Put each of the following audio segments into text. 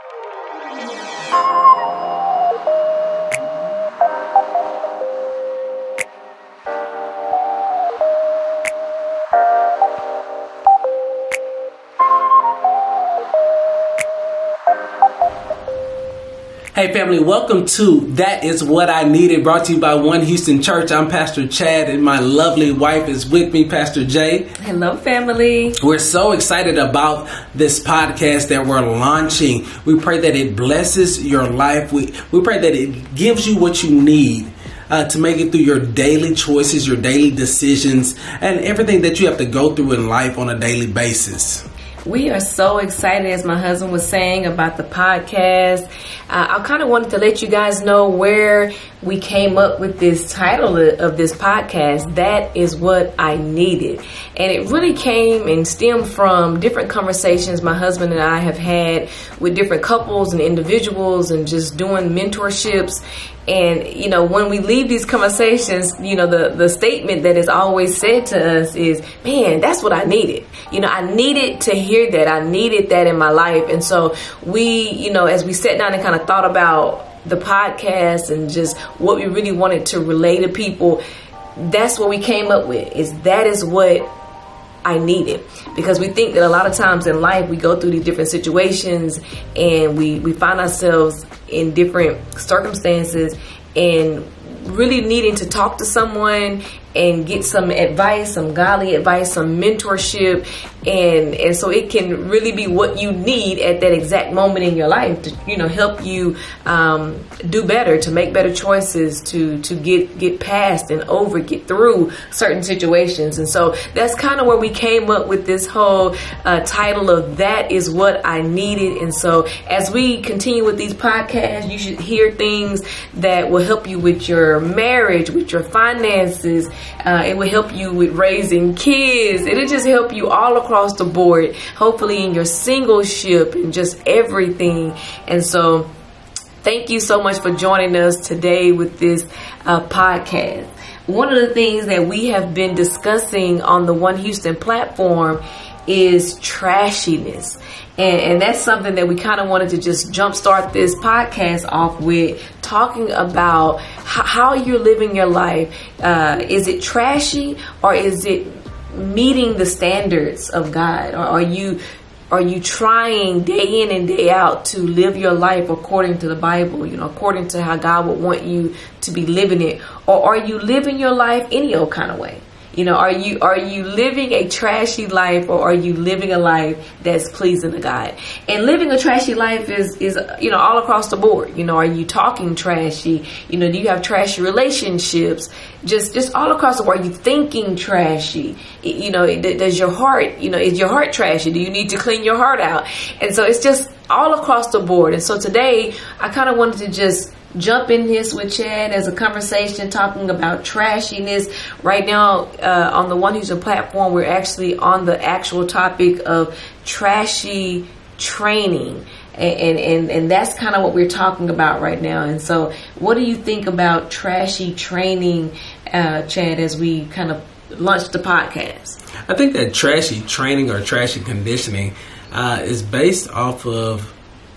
Thank you. Hey family, welcome to That Is What I Needed, brought to you by One Houston Church. I'm Pastor Chad and my lovely wife is with me, Pastor Jay. Hello family. We're so excited about this podcast that we're launching. We pray that it blesses your life. We, we pray that it gives you what you need. Uh, to make it through your daily choices, your daily decisions, and everything that you have to go through in life on a daily basis. We are so excited, as my husband was saying, about the podcast. Uh, I kind of wanted to let you guys know where we came up with this title of this podcast. That is what I needed. And it really came and stemmed from different conversations my husband and I have had with different couples and individuals and just doing mentorships and you know, when we leave these conversations, you know, the the statement that is always said to us is, "Man, that's what I needed." You know, I needed to hear that. I needed that in my life. And so we, you know, as we sat down and kind of thought about the podcast and just what we really wanted to relay to people, that's what we came up with. Is that is what I needed because we think that a lot of times in life we go through these different situations and we, we find ourselves in different circumstances and really needing to talk to someone and get some advice, some godly advice, some mentorship, and and so it can really be what you need at that exact moment in your life to you know help you um, do better, to make better choices, to to get get past and over, get through certain situations, and so that's kind of where we came up with this whole uh, title of that is what I needed, and so as we continue with these podcasts, you should hear things that will help you with your marriage, with your finances uh, it will help you with raising kids. It'll just help you all across the board, hopefully in your singleship and just everything. And so, thank you so much for joining us today with this uh, podcast. One of the things that we have been discussing on the One Houston platform is trashiness. And, and, that's something that we kind of wanted to just jumpstart this podcast off with talking about how, how you're living your life. Uh, is it trashy or is it meeting the standards of God? Or are you are you trying day in and day out to live your life according to the Bible, you know, according to how God would want you to be living it? Or are you living your life any old kind of way? You know, are you are you living a trashy life or are you living a life that's pleasing to God? And living a trashy life is is you know all across the board. You know, are you talking trashy? You know, do you have trashy relationships? Just just all across the board. Are you thinking trashy? You know, does your heart you know is your heart trashy? Do you need to clean your heart out? And so it's just all across the board. And so today I kind of wanted to just jump in this with Chad as a conversation talking about trashiness. Right now, uh, on the One Houston platform, we're actually on the actual topic of trashy training. And, and, and that's kind of what we're talking about right now. And so, what do you think about trashy training, uh, Chad, as we kind of launch the podcast? I think that trashy training or trashy conditioning uh, is based off of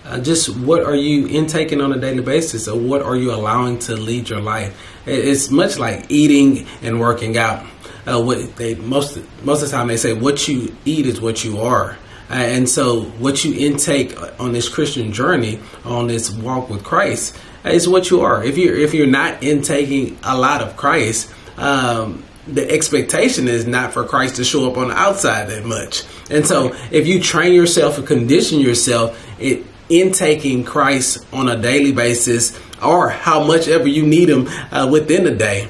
uh, just what are you intaking on a daily basis or what are you allowing to lead your life? It's much like eating and working out. Uh, what they most most of the time they say what you eat is what you are. Uh, and so what you intake on this christian journey on this walk with christ is what you are. If you're if you're not intaking a lot of christ um, the expectation is not for Christ to show up on the outside that much. And so if you train yourself and condition yourself, it intaking Christ on a daily basis or how much ever you need him uh, within the day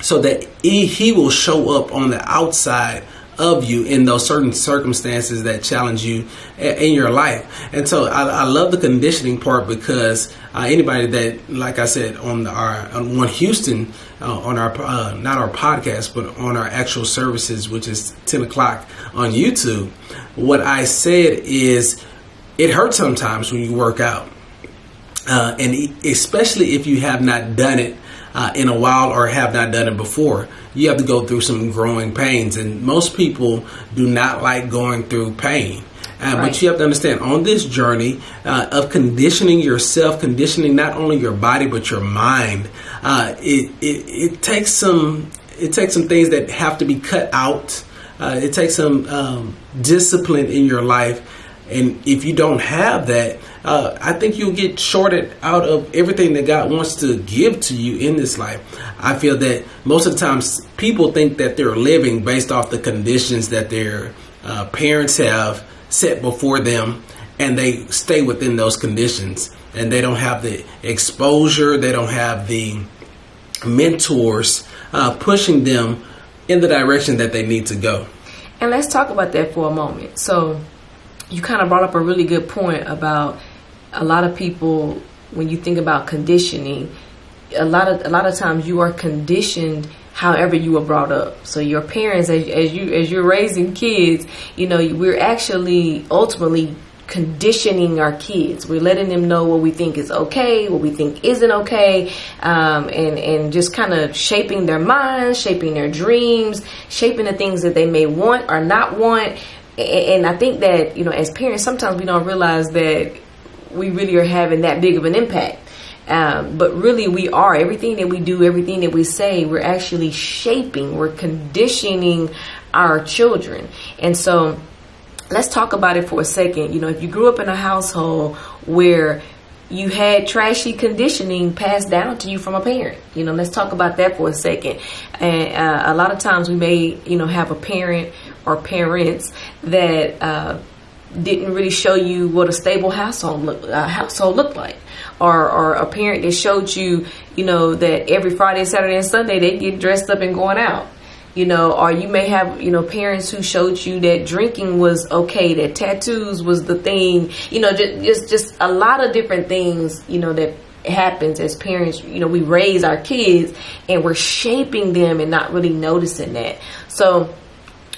so that he, he will show up on the outside of you in those certain circumstances that challenge you in your life. And so I, I love the conditioning part because uh, anybody that, like I said, on our One Houston, uh, on our uh, not our podcast, but on our actual services, which is ten o'clock on YouTube, what I said is it hurts sometimes when you work out. Uh, and especially if you have not done it uh, in a while or have not done it before, you have to go through some growing pains. And most people do not like going through pain. Uh, Right. But you have to understand on this journey uh, of conditioning yourself, conditioning not only your body but your mind, uh, it, it it takes some it takes some things that have to be cut out. Uh, it takes some um, discipline in your life, and if you don't have that, uh, I think you'll get shorted out of everything that God wants to give to you in this life. I feel that most of the times people think that they're living based off the conditions that their uh, parents have set before them, and they stay within those conditions, and they don't have the exposure, they don't have the mentors uh, pushing them in the direction that they need to go. And let's talk about that for a moment. So, you kind of brought up a really good point about a lot of people when you think about conditioning. A lot of a lot of times you are conditioned however you were brought up. So your parents, as, as you as you're raising kids, you know we're actually ultimately conditioning our kids. We're letting them know what we think is okay, what we think isn't okay, um, and and just kind of shaping their minds, shaping their dreams, shaping the things that they may want or not want. And I think that you know, as parents, sometimes we don't realize that we really are having that big of an impact. Um, but really, we are. Everything that we do, everything that we say, we're actually shaping, we're conditioning our children. And so, let's talk about it for a second. You know, if you grew up in a household where you had trashy conditioning passed down to you from a parent, you know, let's talk about that for a second. And uh, a lot of times we may, you know, have a parent or parents that uh, didn't really show you what a stable household look, uh, household looked like. Or, or a parent that showed you, you know, that every Friday, Saturday, and Sunday they get dressed up and going out you know, or you may have, you know, parents who showed you that drinking was okay, that tattoos was the thing, you know, just, just, just a lot of different things, you know, that happens as parents, you know, we raise our kids and we're shaping them and not really noticing that. So,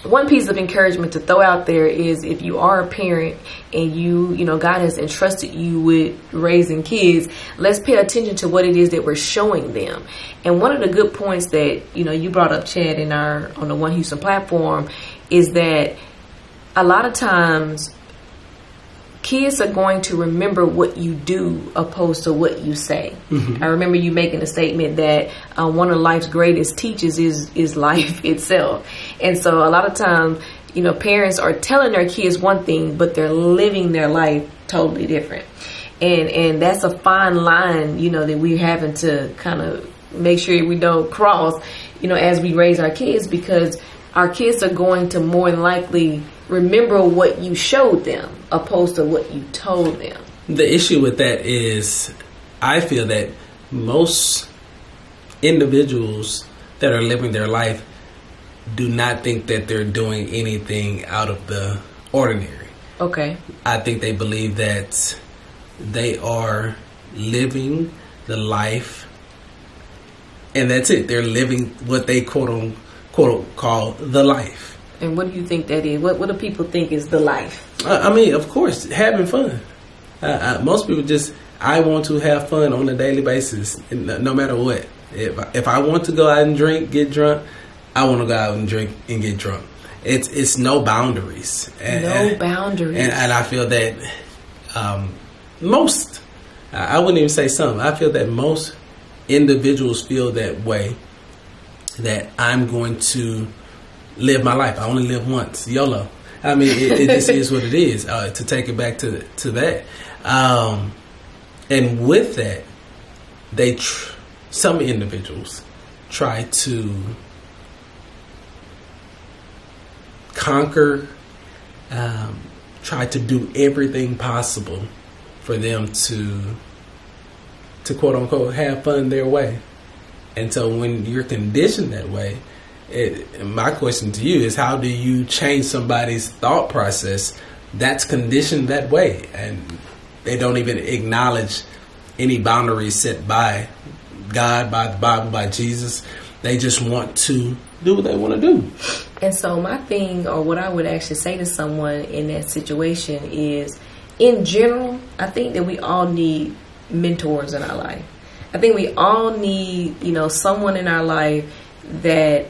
one piece of encouragement to throw out there is if you are a parent and you, you know, God has entrusted you with raising kids, let's pay attention to what it is that we're showing them. And one of the good points that, you know, you brought up, Chad, in our, on the One Houston platform is that a lot of times kids are going to remember what you do opposed to what you say. I remember you making a statement that uh, one of life's greatest teachers is is life itself, and so a lot of times, you know, parents are telling their kids one thing, but they're living their life totally different, and and that's a fine line, you know, that we're having to kind of make sure we don't cross, you know, as we raise our kids because our kids are going to more than likely remember what you showed them opposed to what you told them. The issue with that is, I feel that most individuals that are living their life do not think that they're doing anything out of the ordinary. Okay. I think they believe that they are living the life, and that's it. They're living what they quote unquote call the life. And what do you think that is? What what do people think is the life? I I mean, of course, having fun. Uh, uh, most people just, I want to have fun on a daily basis, no no matter what. If I, if I want to go out and drink, get drunk, I want to go out and drink and get drunk. It's it's no boundaries. And, No boundaries. And, and I feel that um, most, I I wouldn't even say some. I feel that most individuals feel that way. That I'm going to live my life. I only live once. YOLO. I mean, it, it just is what it is. Uh, to take it back to to that, um, and with that, they tr- some individuals try to conquer, um, try to do everything possible for them to to quote unquote have fun their way. And so when you're conditioned that way, it, my question to you is how do you change somebody's thought process that's conditioned that way and they don't even acknowledge any boundaries set by God, by the Bible, by Jesus. They just want to do what they want to do. And so my thing, or what I would actually say to someone in that situation is, in general, I think that we all need mentors in our life. I think we all need, you know, someone in our life that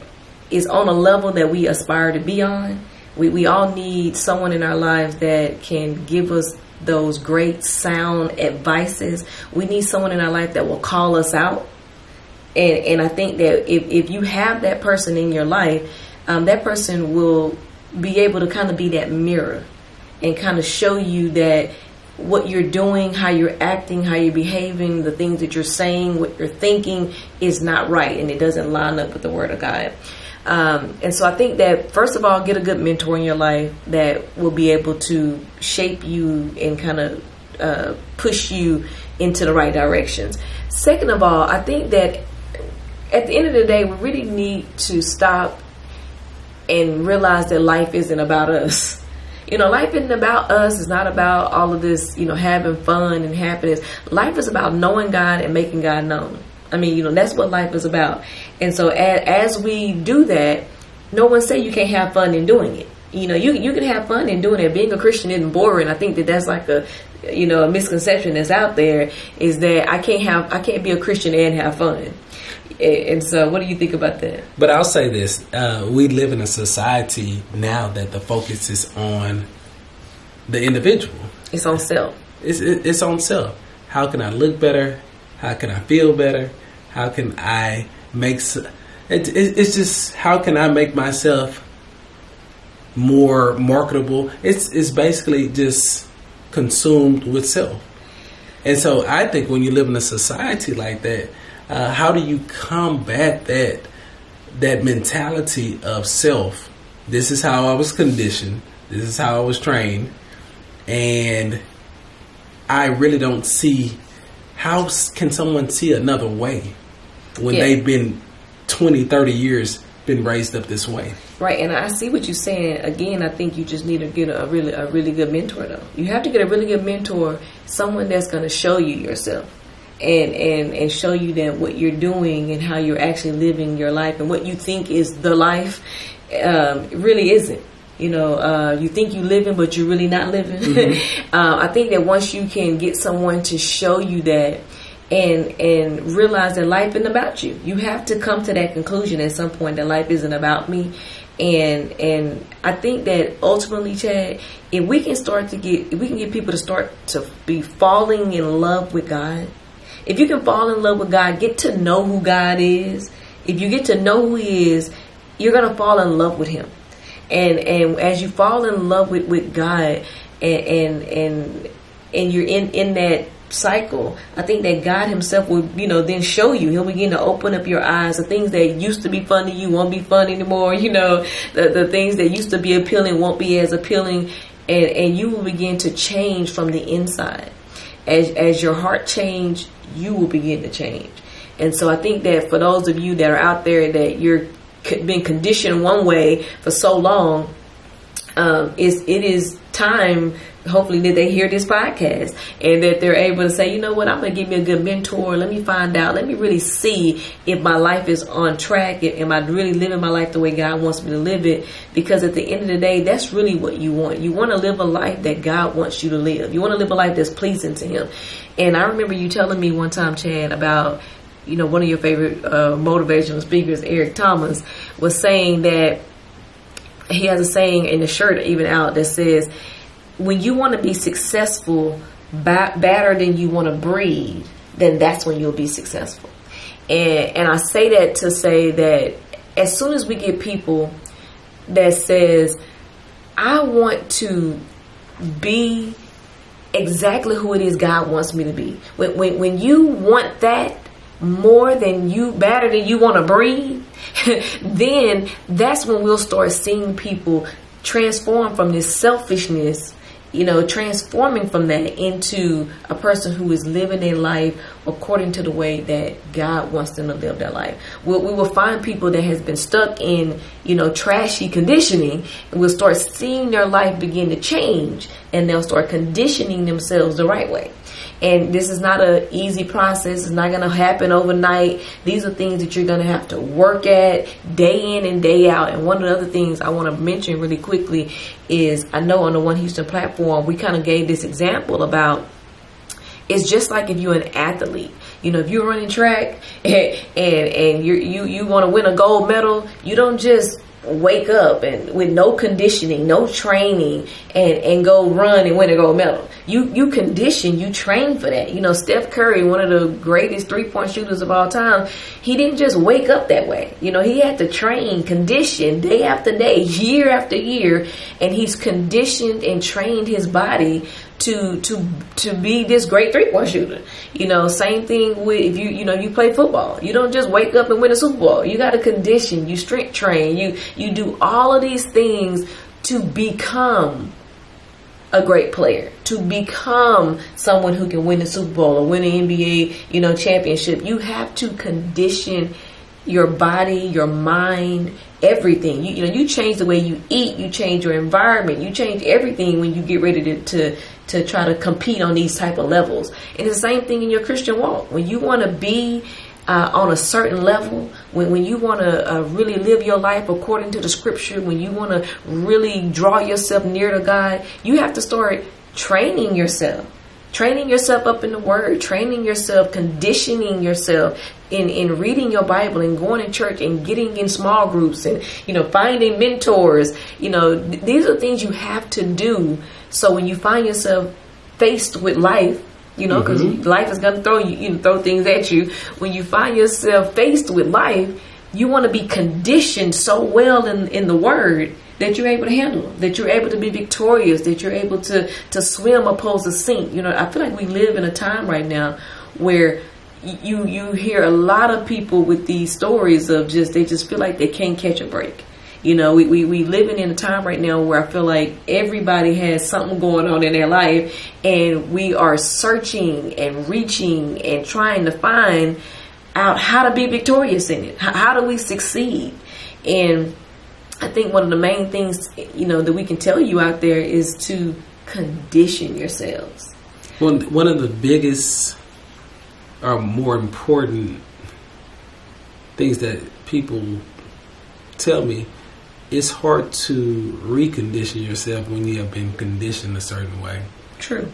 is on a level that we aspire to be on, We, we all need someone in our lives that can give us those great sound advices. We need someone in our life that will call us out. And, and I think that if, if you have that person in your life, um, that person will be able to kind of be that mirror and kind of show you that what you're doing, how you're acting, how you're behaving, the things that you're saying, what you're thinking is not right and it doesn't line up with the Word of God. Um, and so I think that first of all, get a good mentor in your life that will be able to shape you and kind of uh, push you into the right directions. Second of all, I think that at the end of the day, we really need to stop and realize that life isn't about us. You know, life isn't about us. It's not about all of this, you know, having fun and happiness. Life is about knowing God and making God known. I mean, you know, that's what life is about. And so as, as we do that, no one say you can't have fun in doing it. You know, you you can have fun in doing it. Being a Christian isn't boring. I think that that's like a, you know, a misconception that's out there is that I can't have I can't be a Christian and have fun. And so, what do you think about that? But I'll say this: uh, we live in a society now that the focus is on the individual. It's on self. It's it's on self. How can I look better? How can I feel better? How can I make? It, it, it's just how can I make myself more marketable? It's it's basically just consumed with self. And so I think when you live in a society like that, uh, how do you combat that that mentality of self? This is how I was conditioned. This is how I was trained, and I really don't see how can someone see another way when yeah. they've been 20, 30 years been raised up this way. Right, and I see what you're saying. Again, I think you just need to get a really a really good mentor though. You have to get a really good mentor, someone that's going to show you yourself and and and show you that what you're doing and how you're actually living your life and what you think is the life um, really isn't. You know uh, you think you're living but you're really not living. Mm-hmm. uh, i think that once you can get someone to show you that and and realize that life isn't about you you have to come to that conclusion at some point that life isn't about me. And and I think that ultimately, Chad, if we can start to get, if we can get people to start to be falling in love with God, if you can fall in love with God, get to know who God is. If you get to know who He is, you're gonna fall in love with Him. And and as you fall in love with, with God and and and and you're in in that cycle, I think that God Himself will, you know, then show you. He'll begin to open up your eyes. The things that used to be fun to you won't be fun anymore. You know, the the things that used to be appealing won't be as appealing, and and you will begin to change from the inside. As as your heart change, you will begin to change. And so I think that for those of you that are out there that you're been conditioned one way for so long, um, it's, it is time hopefully that they hear this podcast and that they're able to say, you know what, I'm going to give me a good mentor. Let me find out. Let me really see if my life is on track. Am I really living my life the way God wants me to live it? Because at the end of the day, that's really what you want. You want to live a life that God wants you to live. You want to live a life that's pleasing to Him. And I remember you telling me one time, Chad, about you know one of your favorite uh, motivational speakers, Eric Thomas, was saying that he has a saying in the shirt even out that says, "When you want to be successful, better than you want to breathe, then that's when you'll be successful." And and I say that to say that as soon as we get people that says, "I want to be." exactly who it is God wants me to be. When, when, when you want that more than you, better than you want to breathe, then that's when we'll start seeing people transform from this selfishness you know, transforming from that into a person who is living their life according to the way that God wants them to live their life. We'll, we will find people that has been stuck in, you know, trashy conditioning and we'll start seeing their life begin to change and they'll start conditioning themselves the right way. And this is not an easy process. It's not going to happen overnight. These are things that you're going to have to work at day in and day out. And one of the other things I want to mention really quickly is I know on the One Houston platform, we kind of gave this example about it's just like if you're an athlete. You know, if you're running track and and, and you you you want to win a gold medal, you don't just wake up and with no conditioning, no training, and and go run and win a gold medal. You you condition, you train for that. You know, Steph Curry, one of the greatest three point shooters of all time, he didn't just wake up that way. You know, he had to train, condition day after day, year after year, and he's conditioned and trained his body to to to be this great three point shooter. You know, same thing with if you you know you play football. You don't just wake up and win a Super Bowl. You got to condition, you strength train, you you do all of these things to become a great player, to become someone who can win the Super Bowl or win an NBA, you know, championship. You have to condition your body, your mind, everything. You, you know, you change the way you eat, you change your environment, you change everything when you get ready to, to to try to compete on these type of levels. And the same thing in your Christian walk. When you want to be uh, on a certain level, when, when you want to uh, really live your life according to the scripture, when you want to really draw yourself near to God, you have to start training yourself. Training yourself up in the word, training yourself, conditioning yourself in, in reading your Bible and going to church and getting in small groups and, you know, finding mentors. You know, th- these are things you have to do so when you find yourself faced with life, you know, because mm-hmm. life is going to throw you, you know, throw things at you. When you find yourself faced with life, you want to be conditioned so well in, in the word that you're able to handle, that you're able to be victorious, that you're able to, to swim opposed to sink. You know, I feel like we live in a time right now where you you hear a lot of people with these stories of just they just feel like they can't catch a break. You know, we, we, we living in a time right now where I feel like everybody has something going on in their life and we are searching and reaching and trying to find out how to be victorious in it. How, how do we succeed? And I think one of the main things, you know, that we can tell you out there is to condition yourselves. Well, one of the biggest or more important things that people tell me it's hard to recondition yourself when you have been conditioned a certain way. True.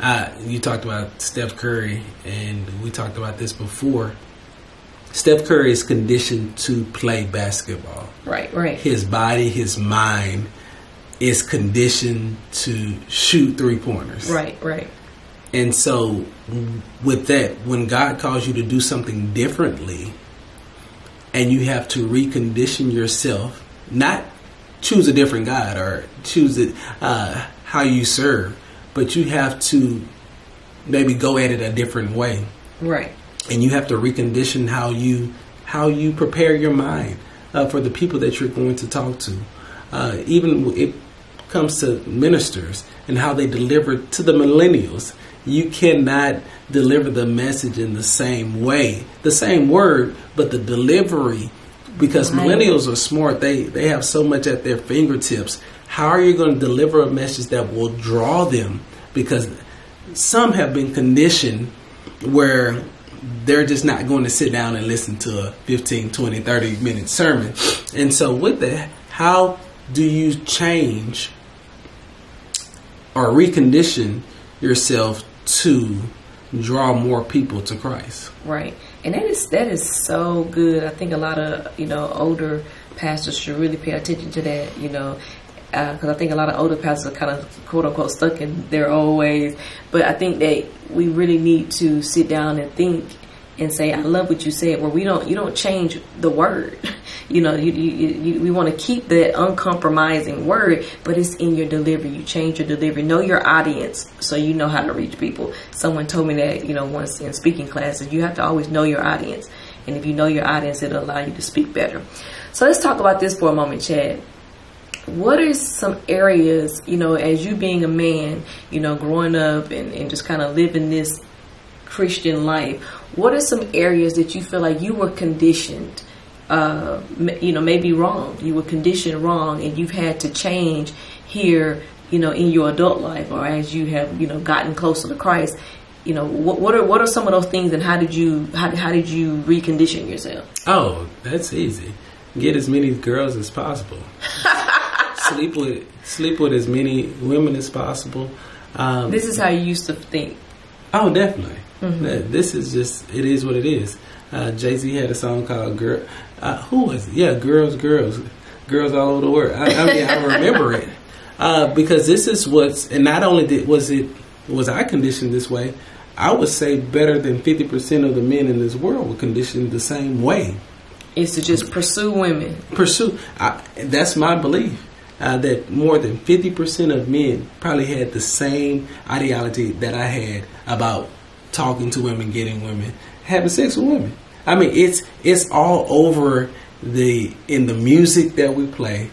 Uh, you talked about Steph Curry, and we talked about this before. Steph Curry is conditioned to play basketball. Right, right. His body, his mind is conditioned to shoot three pointers. Right, right. And so, with that, when God calls you to do something differently, and you have to recondition yourself not choose a different God or choose it uh, how you serve, but you have to maybe go at it a different way. Right. And you have to recondition how you how you prepare your mind uh, for the people that you're going to talk to. Uh, even it comes to ministers and how they deliver to the millennials. You cannot deliver the message in the same way, the same word, but the delivery because right. millennials are smart. They they have so much at their fingertips. How are you going to deliver a message that will draw them? Because some have been conditioned where they're just not going to sit down and listen to a 15, 20, 30 minute sermon. And so with that, how do you change or recondition yourself to draw more people to Christ? Right and that is that is so good. I think a lot of you know older pastors should really pay attention to that. You know, because uh, I think a lot of older pastors are kind of quote unquote stuck in their old ways. But I think that we really need to sit down and think and say, "I love what you said." Where we don't, you don't change the word. you know, you, you, you we want to keep that uncompromising word, but it's in your delivery. You change your delivery. Know your audience so you know how to reach people. Someone told me that, you know, once in speaking classes, you have to always know your audience. And if you know your audience, it'll allow you to speak better. So let's talk about this for a moment, Chad what are some areas, you know, as you being a man, you know, growing up and, and just kind of living this Christian life, what are some areas that you feel like you were conditioned uh, you know, maybe wrong. You were conditioned wrong, and you've had to change here, you know, in your adult life, or as you have, you know, gotten closer to Christ. You know, what, what are what are some of those things, and how did you how, how did you recondition yourself? Oh, that's easy. Get as many girls as possible. sleep with sleep with as many women as possible. Um, this is how you used to think. Oh, definitely. Mm-hmm. This is just it is what it is. Uh, Jay Z had a song called "Girl." Uh, who was it? Yeah, girls, girls. girls all over the world. I, I mean, I remember it uh, because this is what's, and not only did was it was I conditioned this way. I would say better than fifty percent of the men in this world were conditioned the same way. Is to just pursue women. Pursue. I, that's my belief. Uh, that more than 50% of men probably had the same ideology that I had about talking to women, getting women, having sex with women. I mean, it's it's all over the in the music that we play,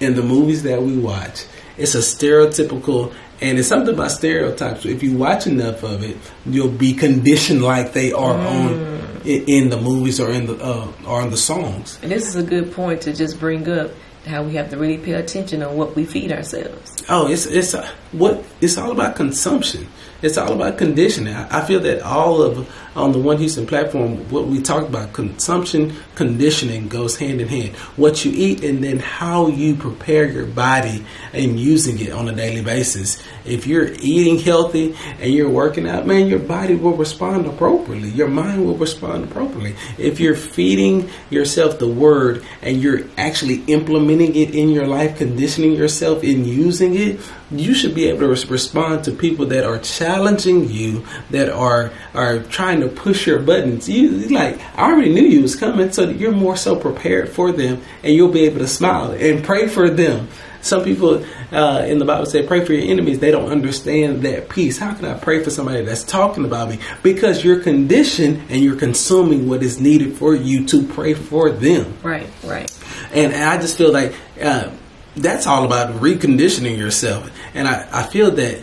in the movies that we watch. It's a stereotypical, and it's something about stereotypes. If you watch enough of it, you'll be conditioned like they are mm. on in, in, the movies or in the uh, or in the songs. And this is a good point to just bring up how we have to really pay attention on what we feed ourselves. Oh, it's it's uh, what it's all about consumption. It's all about conditioning. I feel that all of on the One Houston platform, what we talk about consumption, conditioning goes hand in hand. What you eat and then how you prepare your body and using it on a daily basis. If you're eating healthy and you're working out, man, your body will respond appropriately. Your mind will respond appropriately. If you're feeding yourself the word and you're actually implementing it in your life, conditioning yourself in using it, you should be able to respond to people that are challenging you, that are are trying to push your buttons. You like I already knew you was coming, so you're more so prepared for them, and you'll be able to smile and pray for them. Some people uh, in the Bible say, "Pray for your enemies." They don't understand that piece. How can I pray for somebody that's talking about me? Because you're conditioned and you're consuming what is needed for you to pray for them. Right, right. And I just feel like. Uh, that's all about reconditioning yourself. And I, I feel that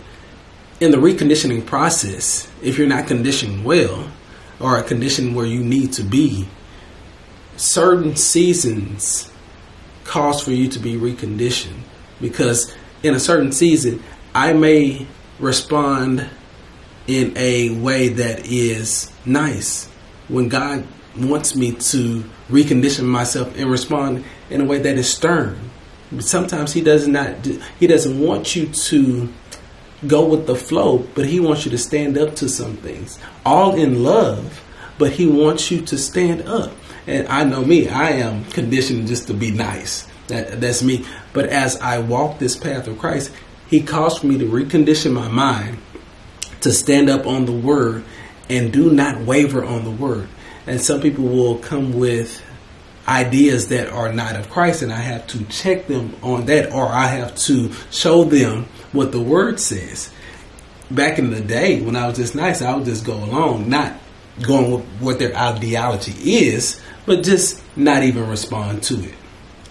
in the reconditioning process, if you're not conditioned well or a condition where you need to be, certain seasons cause for you to be reconditioned. Because in a certain season, I may respond in a way that is nice. When God wants me to recondition myself and respond in a way that is stern. Sometimes he does not he doesn't want you to go with the flow but he wants you to stand up to some things. All in love but he wants you to stand up. And i know me i am conditioned just to be nice. That, that's me. But as i walk this path of christ he calls for me to recondition my mind to stand up on the word and do not waver on the word. And some people will come with ideas that are not of Christ, and I have to check them on that, or I have to show them what the Word says. Back in the day, when I was just nice, I would just go along, not going with what their ideology is, but just not even respond to it.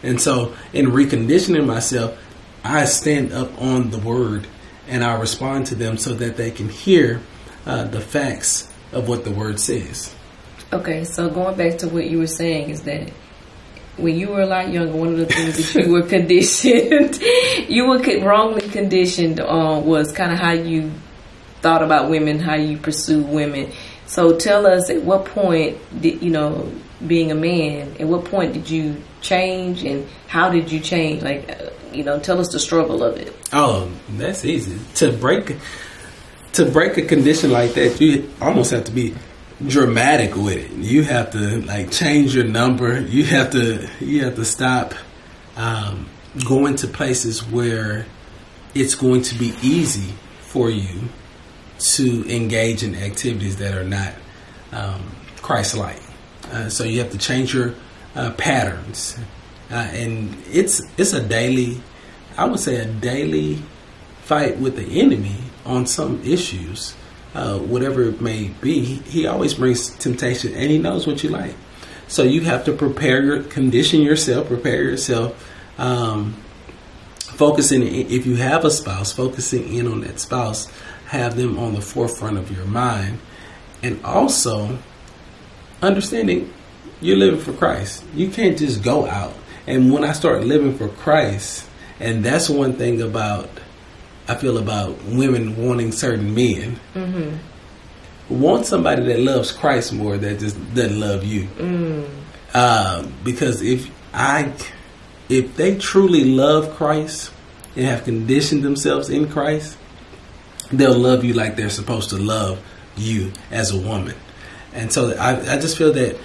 And so, in reconditioning myself, I stand up on the Word and I respond to them so that they can hear uh, the facts of what the Word says. Okay, so going back to what you were saying is that when you were a lot younger, one of the things that you were conditioned, you were wrongly conditioned on was kind of how you thought about women, how you pursue women. So tell us at what point did you know being a man? At what point did you change, and how did you change? Like, uh, you know, tell us the struggle of it. Oh, that's easy to break. To break a condition like that, you almost have to be dramatic with it. You have to like change your number. You have to you have to stop um, going to places where it's going to be easy for you to engage in activities that are not um, Christ-like. Uh, so you have to change your uh, patterns, uh, and it's it's a daily, I would say a daily fight with the enemy on some issues uh, whatever it may be, he always brings temptation and he knows what you like. So you have to prepare your condition yourself, prepare yourself, um, focusing if you have a spouse, focusing in on that spouse, have them on the forefront of your mind, and also understanding you're living for Christ. You can't just go out. And when I start living for Christ, and that's one thing about I feel about women wanting certain men. Mm-hmm. Want somebody that loves Christ more that just doesn't love you. Mm. Uh, because if I, if they truly love Christ and have conditioned themselves in Christ, they'll love you like they're supposed to love you as a woman. And so I, I just feel that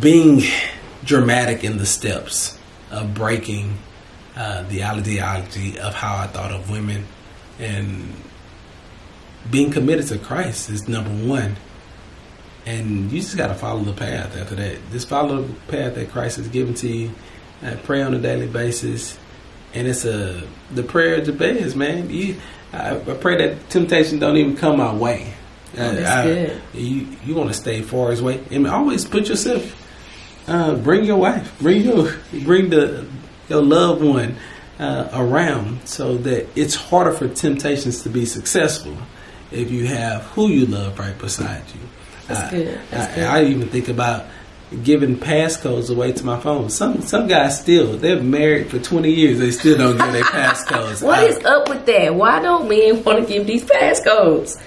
being dramatic in the steps of breaking uh, the ideology of how I thought of women and being committed to Christ is number one. And you just got to follow the path after that. Just follow the path that Christ has given to you. Uh, pray on a daily basis. And it's a the prayer of Jabez, man. You, I, I pray that temptation don't even come my way. Oh, that's I, good. You you want to stay far as way, and always put yourself. Uh, bring your wife, bring your bring the your loved one uh, around, so that it's harder for temptations to be successful if you have who you love right beside you. That's good. That's I, good. I, even think about giving passcodes away to my phone. Some some guys still they're married for twenty years. They still don't give their passcodes. What is up with that? Why don't men want to give these passcodes?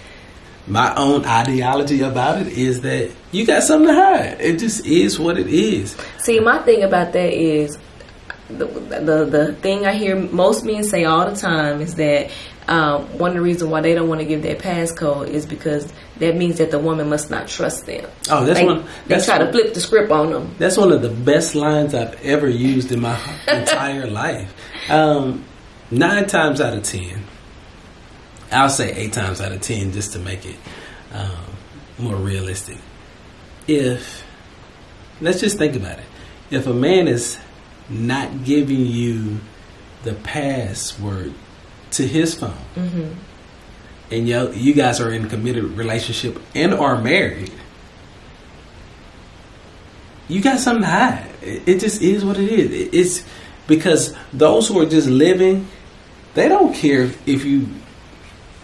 My own ideology about it is that you got something to hide. It just is what it is. See, my thing about that is the the, the thing I hear most men say all the time is that um, one of the reasons why they don't want to give their passcode is because that means that the woman must not trust them. Oh, that's they, one. That's they try to flip the script on them. That's one of the best lines I've ever used in my entire life. Um, nine times out of ten, I'll say eight times out of ten, just to make it um, more realistic. If let's just think about it, if a man is not giving you the password to his phone. Mm-hmm. And you, you guys are in a committed relationship and are married. You got something to hide. It, it just is what it is. it's because those who are just living, they don't care if you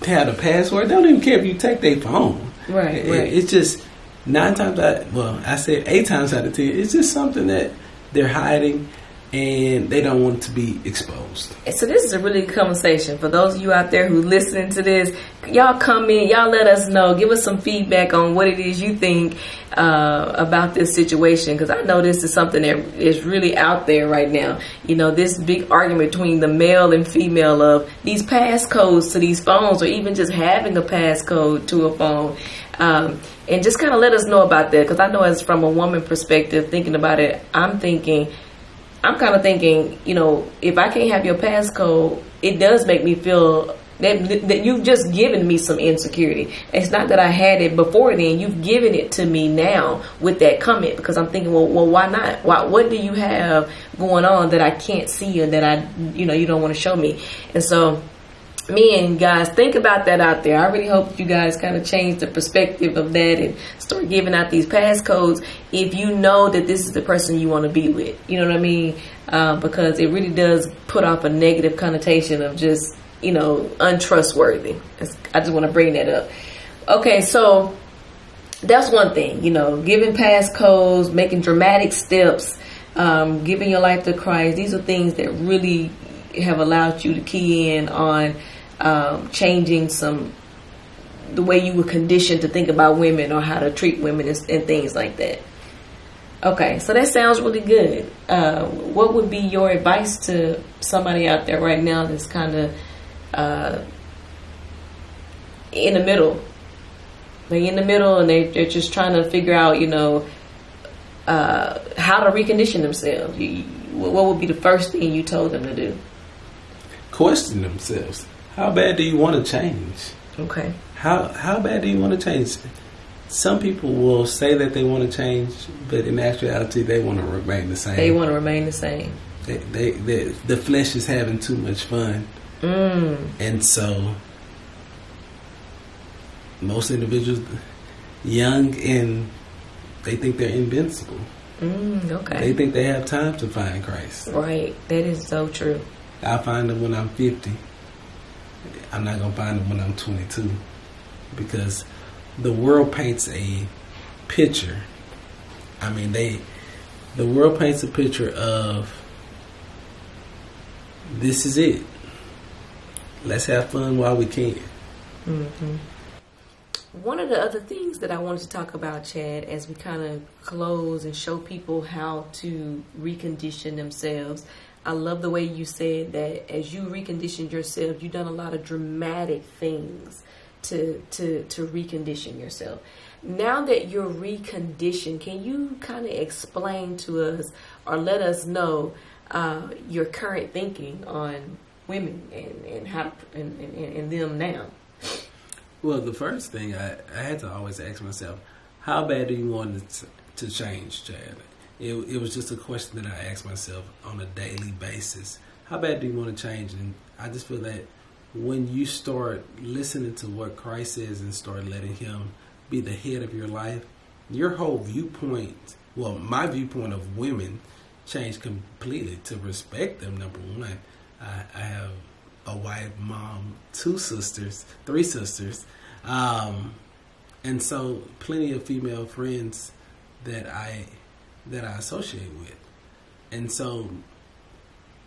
have a password. They don't even care if you take their phone. Right, it, right. It's just nine times out. Well, I said eight times out of ten. It's just something that they're hiding and they don't want to be exposed. So this is a really good conversation for those of you out there who listening to this. Y'all come in, y'all let us know, give us some feedback on what it is you think uh, about this situation because I know this is something that is really out there right now. You know, this big argument between the male and female of these passcodes to these phones, or even just having a passcode to a phone. Um, and just kind of let us know about that because I know as from a woman perspective, thinking about it, I'm thinking I'm kind of thinking, you know, if I can't have your passcode, it does make me feel that, that you've just given me some insecurity. It's not that I had it before then. You've given it to me now with that comment because I'm thinking, well, well, why not? Why, what do you have going on that I can't see or that I, you know, you don't want to show me? And so men, guys, think about that out there. I really hope you guys kind of change the perspective of that and start giving out these passcodes if you know that this is the person you want to be with. You know what I mean? Uh, because it really does put off a negative connotation of just, you know, untrustworthy. I just want to bring that up. Okay, so that's one thing, you know, giving passcodes, making dramatic steps, um, giving your life to Christ. These are things that really have allowed you to key in on um, changing some the way you were conditioned to think about women or how to treat women and, and things like that. Okay, so that sounds really good. Uh, what would be your advice to somebody out there right now that's kind of uh, in the middle? They're in the middle and they, they're just trying to figure out, you know, uh, how to recondition themselves. You, what would be the first thing you told them to do? Question themselves how bad do you want to change? Okay. How how bad do you want to change? Some people will say that they want to change, but in actuality, they want to remain the same. They want to remain the same. They, they, they, the flesh is having too much fun, mm. and so most individuals, young and they think they're invincible. Mm, okay. They think they have time to find Christ. Right. That is so true. I find them when I'm 50. I'm not gonna find them when I'm 22 because the world paints a picture. I mean, they the world paints a picture of this is it. Let's have fun while we can. Mm-hmm. One of the other things that I wanted to talk about, Chad, as we kind of close and show people how to recondition themselves, I love the way you said that as you reconditioned yourself, you've done a lot of dramatic things to to to recondition yourself. Now that you're reconditioned, can you kind of explain to us or let us know uh, your current thinking on women and, and how and, and, and them now? Well, the first thing I, I had to always ask myself, how bad do you want to, to change, Chad? It, it was just a question that I asked myself on a daily basis. How bad do you want to change? And I just feel that when you start listening to what Christ says and start letting Him be the head of your life, your whole viewpoint, well, my viewpoint of women changed completely to respect them, number one. I, I have a wife, mom, two sisters, three sisters, um, and so plenty of female friends that I that I associate with, and so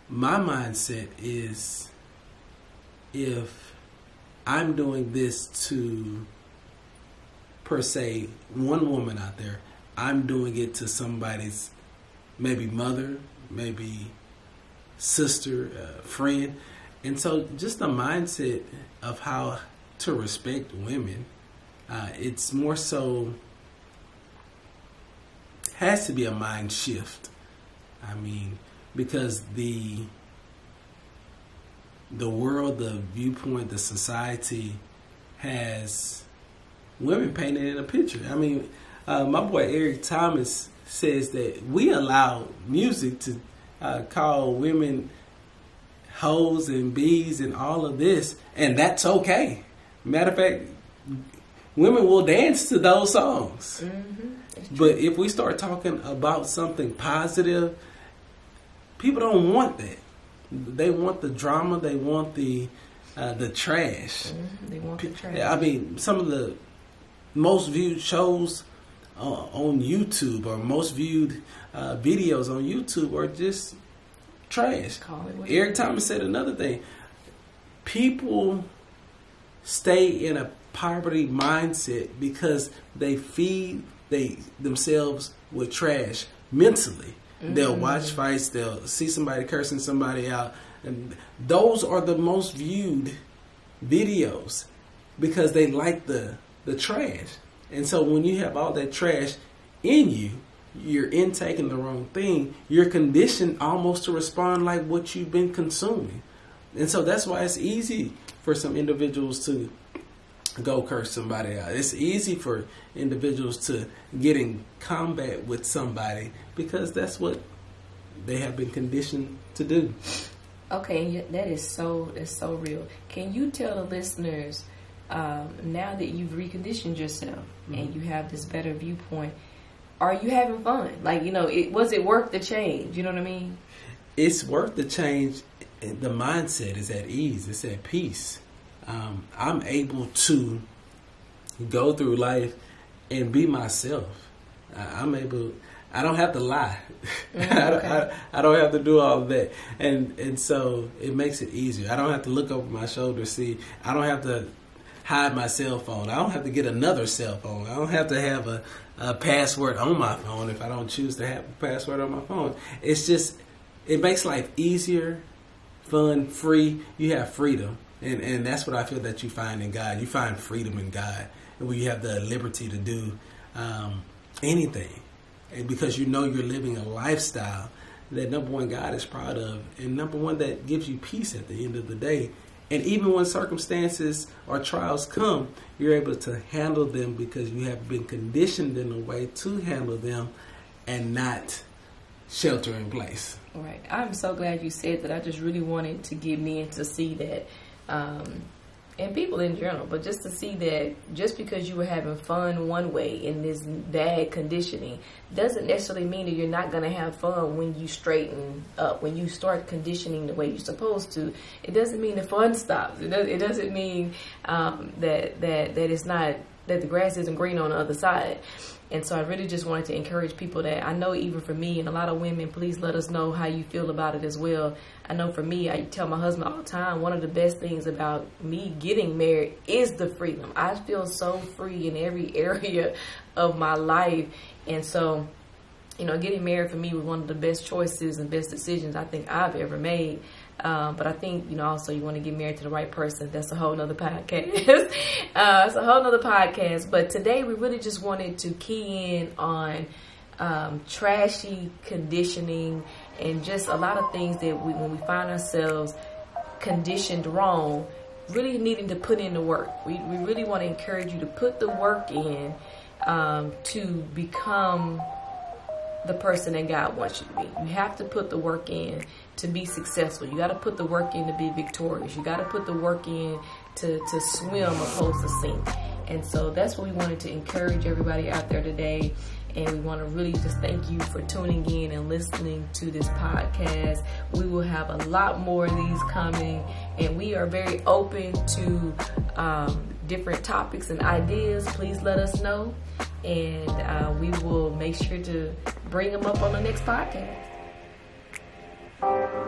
my mindset is if I'm doing this to per se one woman out there, I'm doing it to somebody's maybe mother, maybe sister, uh, friend. And so just the mindset of how to respect women, uh, it's more so has to be a mind shift. I mean, because the the world, the viewpoint, the society has women painted in a picture. I mean, uh, my boy Eric Thomas says that we allow music to uh, call women hoes and bees and all of this, and that's okay. Matter of fact, women will dance to those songs. Mm-hmm. But if we start talking about something positive, people don't want that. They want the drama. They want the uh, the trash. Mm-hmm. They want the trash. I mean, some of the most viewed shows uh, on YouTube or most viewed uh, videos on YouTube are just trash. Eric Thomas said another thing. People stay in a poverty mindset because they feed they themselves with trash mentally. Mm-hmm. They'll watch fights. They'll see somebody cursing somebody out, and those are the most viewed videos because they like the the trash. And so when you have all that trash in you, you're intaking the wrong thing. You're conditioned almost to respond like what you've been consuming. And so that's why it's easy for some individuals to go curse somebody out. It's easy for individuals to get in combat with somebody because that's what they have been conditioned to do. Okay, that is so that's so real. Can you tell the listeners um, now that you've reconditioned yourself mm-hmm. and you have this better viewpoint? Are you having fun? Like you know, it was it worth the change? You know what I mean? It's worth the change. The mindset is at ease. It's at peace um, I'm able to go through life and be myself. I, am able. I don't have to lie. Mm, I, don't, I, I, don't have to do all of that, and and so it makes it easier. I don't have to look over my shoulder. See, I don't have to hide my cell phone. I don't have to get another cell phone. I don't have to have a, a password on my phone if I don't choose to have a password on my phone. It's just it makes life easier, fun, free. You have freedom and and that's what I feel that you find in God. You find freedom in God, and where you have the liberty to do um, anything, and because you know you're living a lifestyle that number one God is proud of, and number one that gives you peace at the end of the day. And even when circumstances or trials come, you're able to handle them because you have been conditioned in a way to handle them and not shelter in place. Right. I'm so glad you said that. I just really wanted to get me to see that um, and people in general, but just to see that just because you were having fun one way in this bad conditioning doesn't necessarily mean that you're not going to have fun when you straighten up, when you start conditioning the way you're supposed to. It doesn't mean the fun stops. It, does, it doesn't mean um, that that that it's not that the grass isn't green on the other side. And so I really just wanted to encourage people that I know even for me and a lot of women, please let us know how you feel about it as well. I know for me, I tell my husband all the time, one of the best things about me getting married is the freedom. I feel so free in every area of my life. And so, you know, getting married for me was one of the best choices and best decisions I think I've ever made. Um, but I think, you know, also you want to get married to the right person. That's a whole nother podcast. uh, it's a whole nother podcast. But today we really just wanted to key in on um, trashy conditioning and just a lot of things that we, when we find ourselves conditioned wrong, really needing to put in the work. We, we really want to encourage you to put the work in um, to become the person that God wants you to be. You have to put the work in to be successful. You got to put the work in to be victorious. You got to put the work in to, to swim opposed to sink. And so that's what we wanted to encourage everybody out there today. And we want to really just thank you for tuning in and listening to this podcast. We will have a lot more of these coming, and we are very open to um, different topics and ideas. Please let us know, and uh, we will make sure to bring them up on the next podcast. Thank you.